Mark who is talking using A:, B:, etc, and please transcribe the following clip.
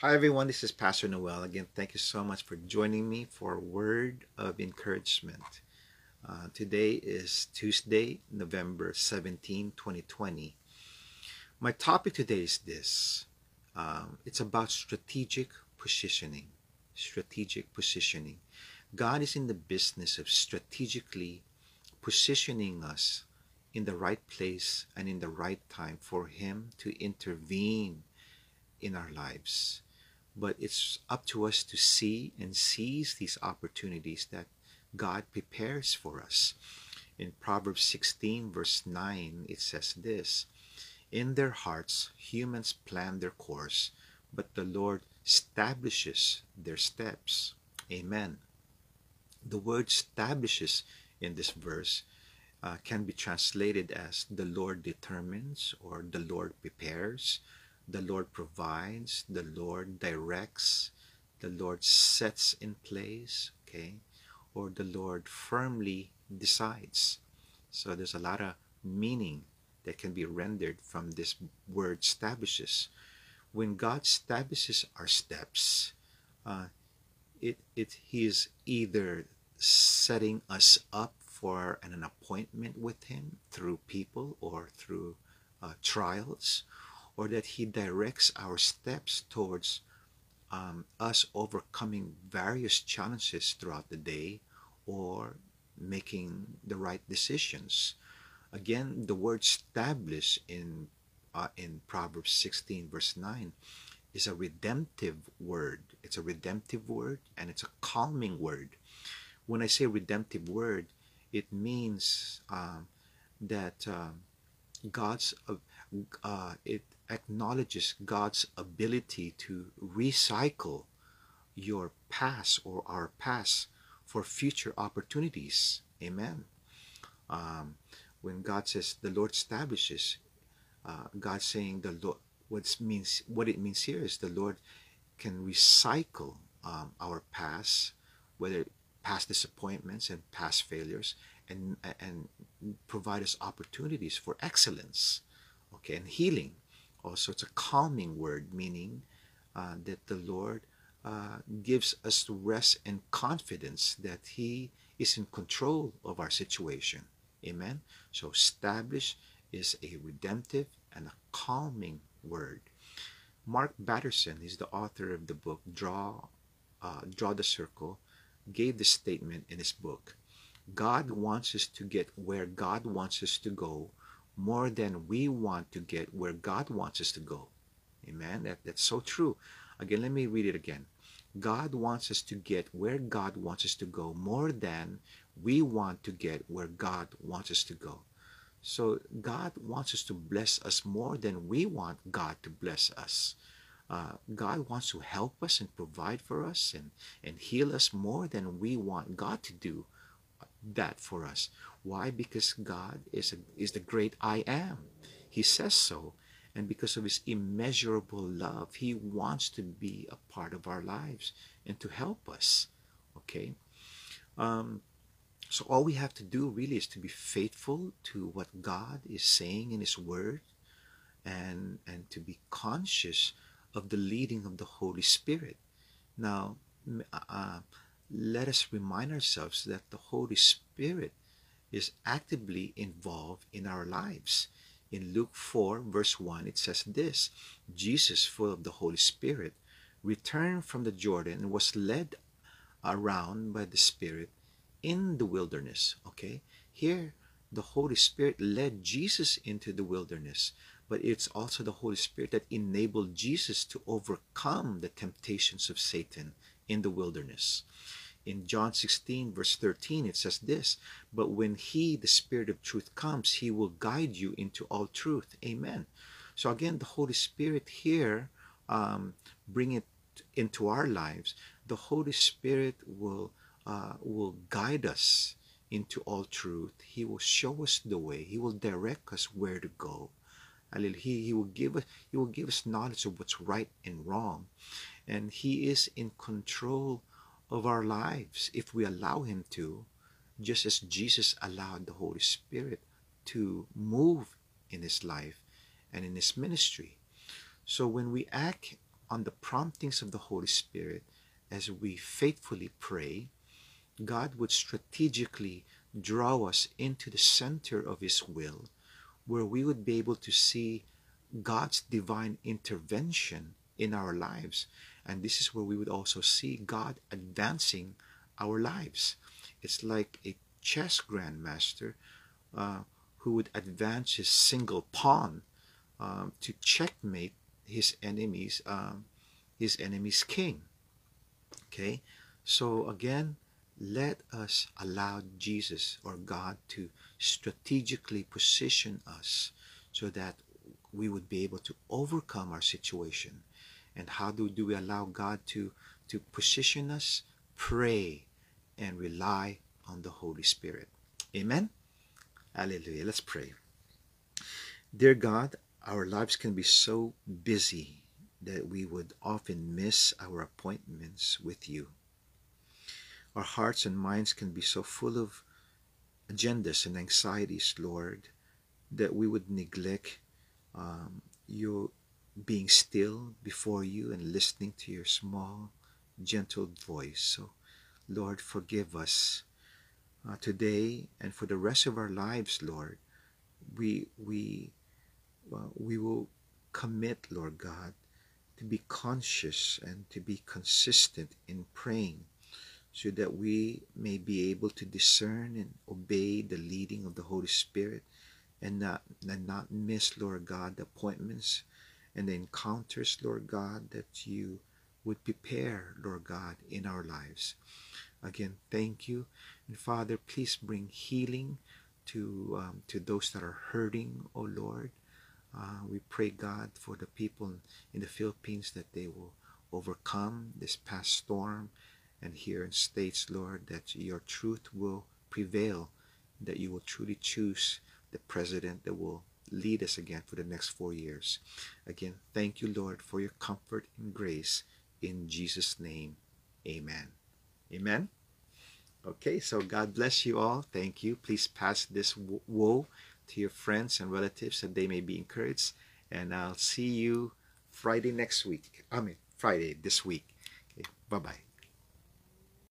A: Hi, everyone. This is Pastor Noel. Again, thank you so much for joining me for a word of encouragement. Uh, today is Tuesday, November 17, 2020. My topic today is this um, it's about strategic positioning. Strategic positioning. God is in the business of strategically positioning us in the right place and in the right time for Him to intervene in our lives but it's up to us to see and seize these opportunities that God prepares for us. In Proverbs 16, verse 9, it says this In their hearts, humans plan their course, but the Lord establishes their steps. Amen. The word establishes in this verse uh, can be translated as the Lord determines or the Lord prepares the Lord provides, the Lord directs, the Lord sets in place, okay, or the Lord firmly decides. So there's a lot of meaning that can be rendered from this word establishes. When God establishes our steps, uh, it, it He is either setting us up for an, an appointment with Him through people or through uh, trials, or that He directs our steps towards um, us overcoming various challenges throughout the day or making the right decisions. Again, the word establish in uh, in Proverbs 16 verse 9 is a redemptive word. It's a redemptive word and it's a calming word. When I say redemptive word, it means um, that um, God's uh, uh, it acknowledges God's ability to recycle your past or our past for future opportunities. Amen. Um, when God says the Lord establishes, uh, God saying the Lord, what means what it means here is the Lord can recycle um, our past, whether past disappointments and past failures, and and provide us opportunities for excellence, okay, and healing also it's a calming word meaning uh, that the lord uh, gives us rest and confidence that he is in control of our situation. Amen? So establish is a redemptive and a calming word. Mark batterson is the author of the book draw uh, draw the circle gave this statement in his book. God wants us to get where god wants us to go more than we want to get where God wants us to go. Amen. That, that's so true. Again, let me read it again. God wants us to get where God wants us to go more than we want to get where God wants us to go. So God wants us to bless us more than we want God to bless us. Uh, God wants to help us and provide for us and, and heal us more than we want God to do that for us. Why? Because God is, a, is the great I am. He says so. And because of his immeasurable love, he wants to be a part of our lives and to help us. Okay? Um, so all we have to do really is to be faithful to what God is saying in his word and, and to be conscious of the leading of the Holy Spirit. Now, uh, let us remind ourselves that the Holy Spirit is actively involved in our lives. In Luke 4, verse 1, it says this Jesus, full of the Holy Spirit, returned from the Jordan and was led around by the Spirit in the wilderness. Okay, here the Holy Spirit led Jesus into the wilderness, but it's also the Holy Spirit that enabled Jesus to overcome the temptations of Satan in the wilderness. In John 16, verse 13, it says this But when He, the Spirit of truth, comes, He will guide you into all truth. Amen. So again, the Holy Spirit here, um, bring it into our lives. The Holy Spirit will uh, will guide us into all truth. He will show us the way. He will direct us where to go. He, he will give us he will give us knowledge of what's right and wrong. And he is in control of our lives if we allow him to, just as Jesus allowed the Holy Spirit to move in his life and in his ministry. So when we act on the promptings of the Holy Spirit, as we faithfully pray, God would strategically draw us into the center of His will, where we would be able to see God's divine intervention in our lives. And this is where we would also see God advancing our lives. It's like a chess grandmaster uh, who would advance his single pawn um, to checkmate his enemies, um, his enemy's king. Okay, so again, let us allow Jesus or God to strategically position us so that we would be able to overcome our situation. And how do, do we allow God to, to position us? Pray and rely on the Holy Spirit. Amen? Hallelujah. Let's pray. Dear God, our lives can be so busy that we would often miss our appointments with you. Our hearts and minds can be so full of agendas and anxieties, Lord, that we would neglect um, you being still before you and listening to your small, gentle voice. So, Lord, forgive us uh, today and for the rest of our lives, Lord. We we uh, we will commit, Lord God, to be conscious and to be consistent in praying so that we may be able to discern and obey the leading of the Holy Spirit and not, and not miss, Lord God, the appointments and the encounters, Lord God, that you would prepare, Lord God, in our lives. Again, thank you. And Father, please bring healing to, um, to those that are hurting, O Lord. Uh, we pray, God, for the people in the Philippines that they will overcome this past storm and here in states, Lord, that your truth will prevail, that you will truly choose the president that will lead us again for the next four years. Again, thank you, Lord, for your comfort and grace. In Jesus' name, amen. Amen. Okay, so God bless you all. Thank you. Please pass this woe to your friends and relatives that they may be encouraged. And I'll see you Friday next week. I mean, Friday this week. Okay, bye bye.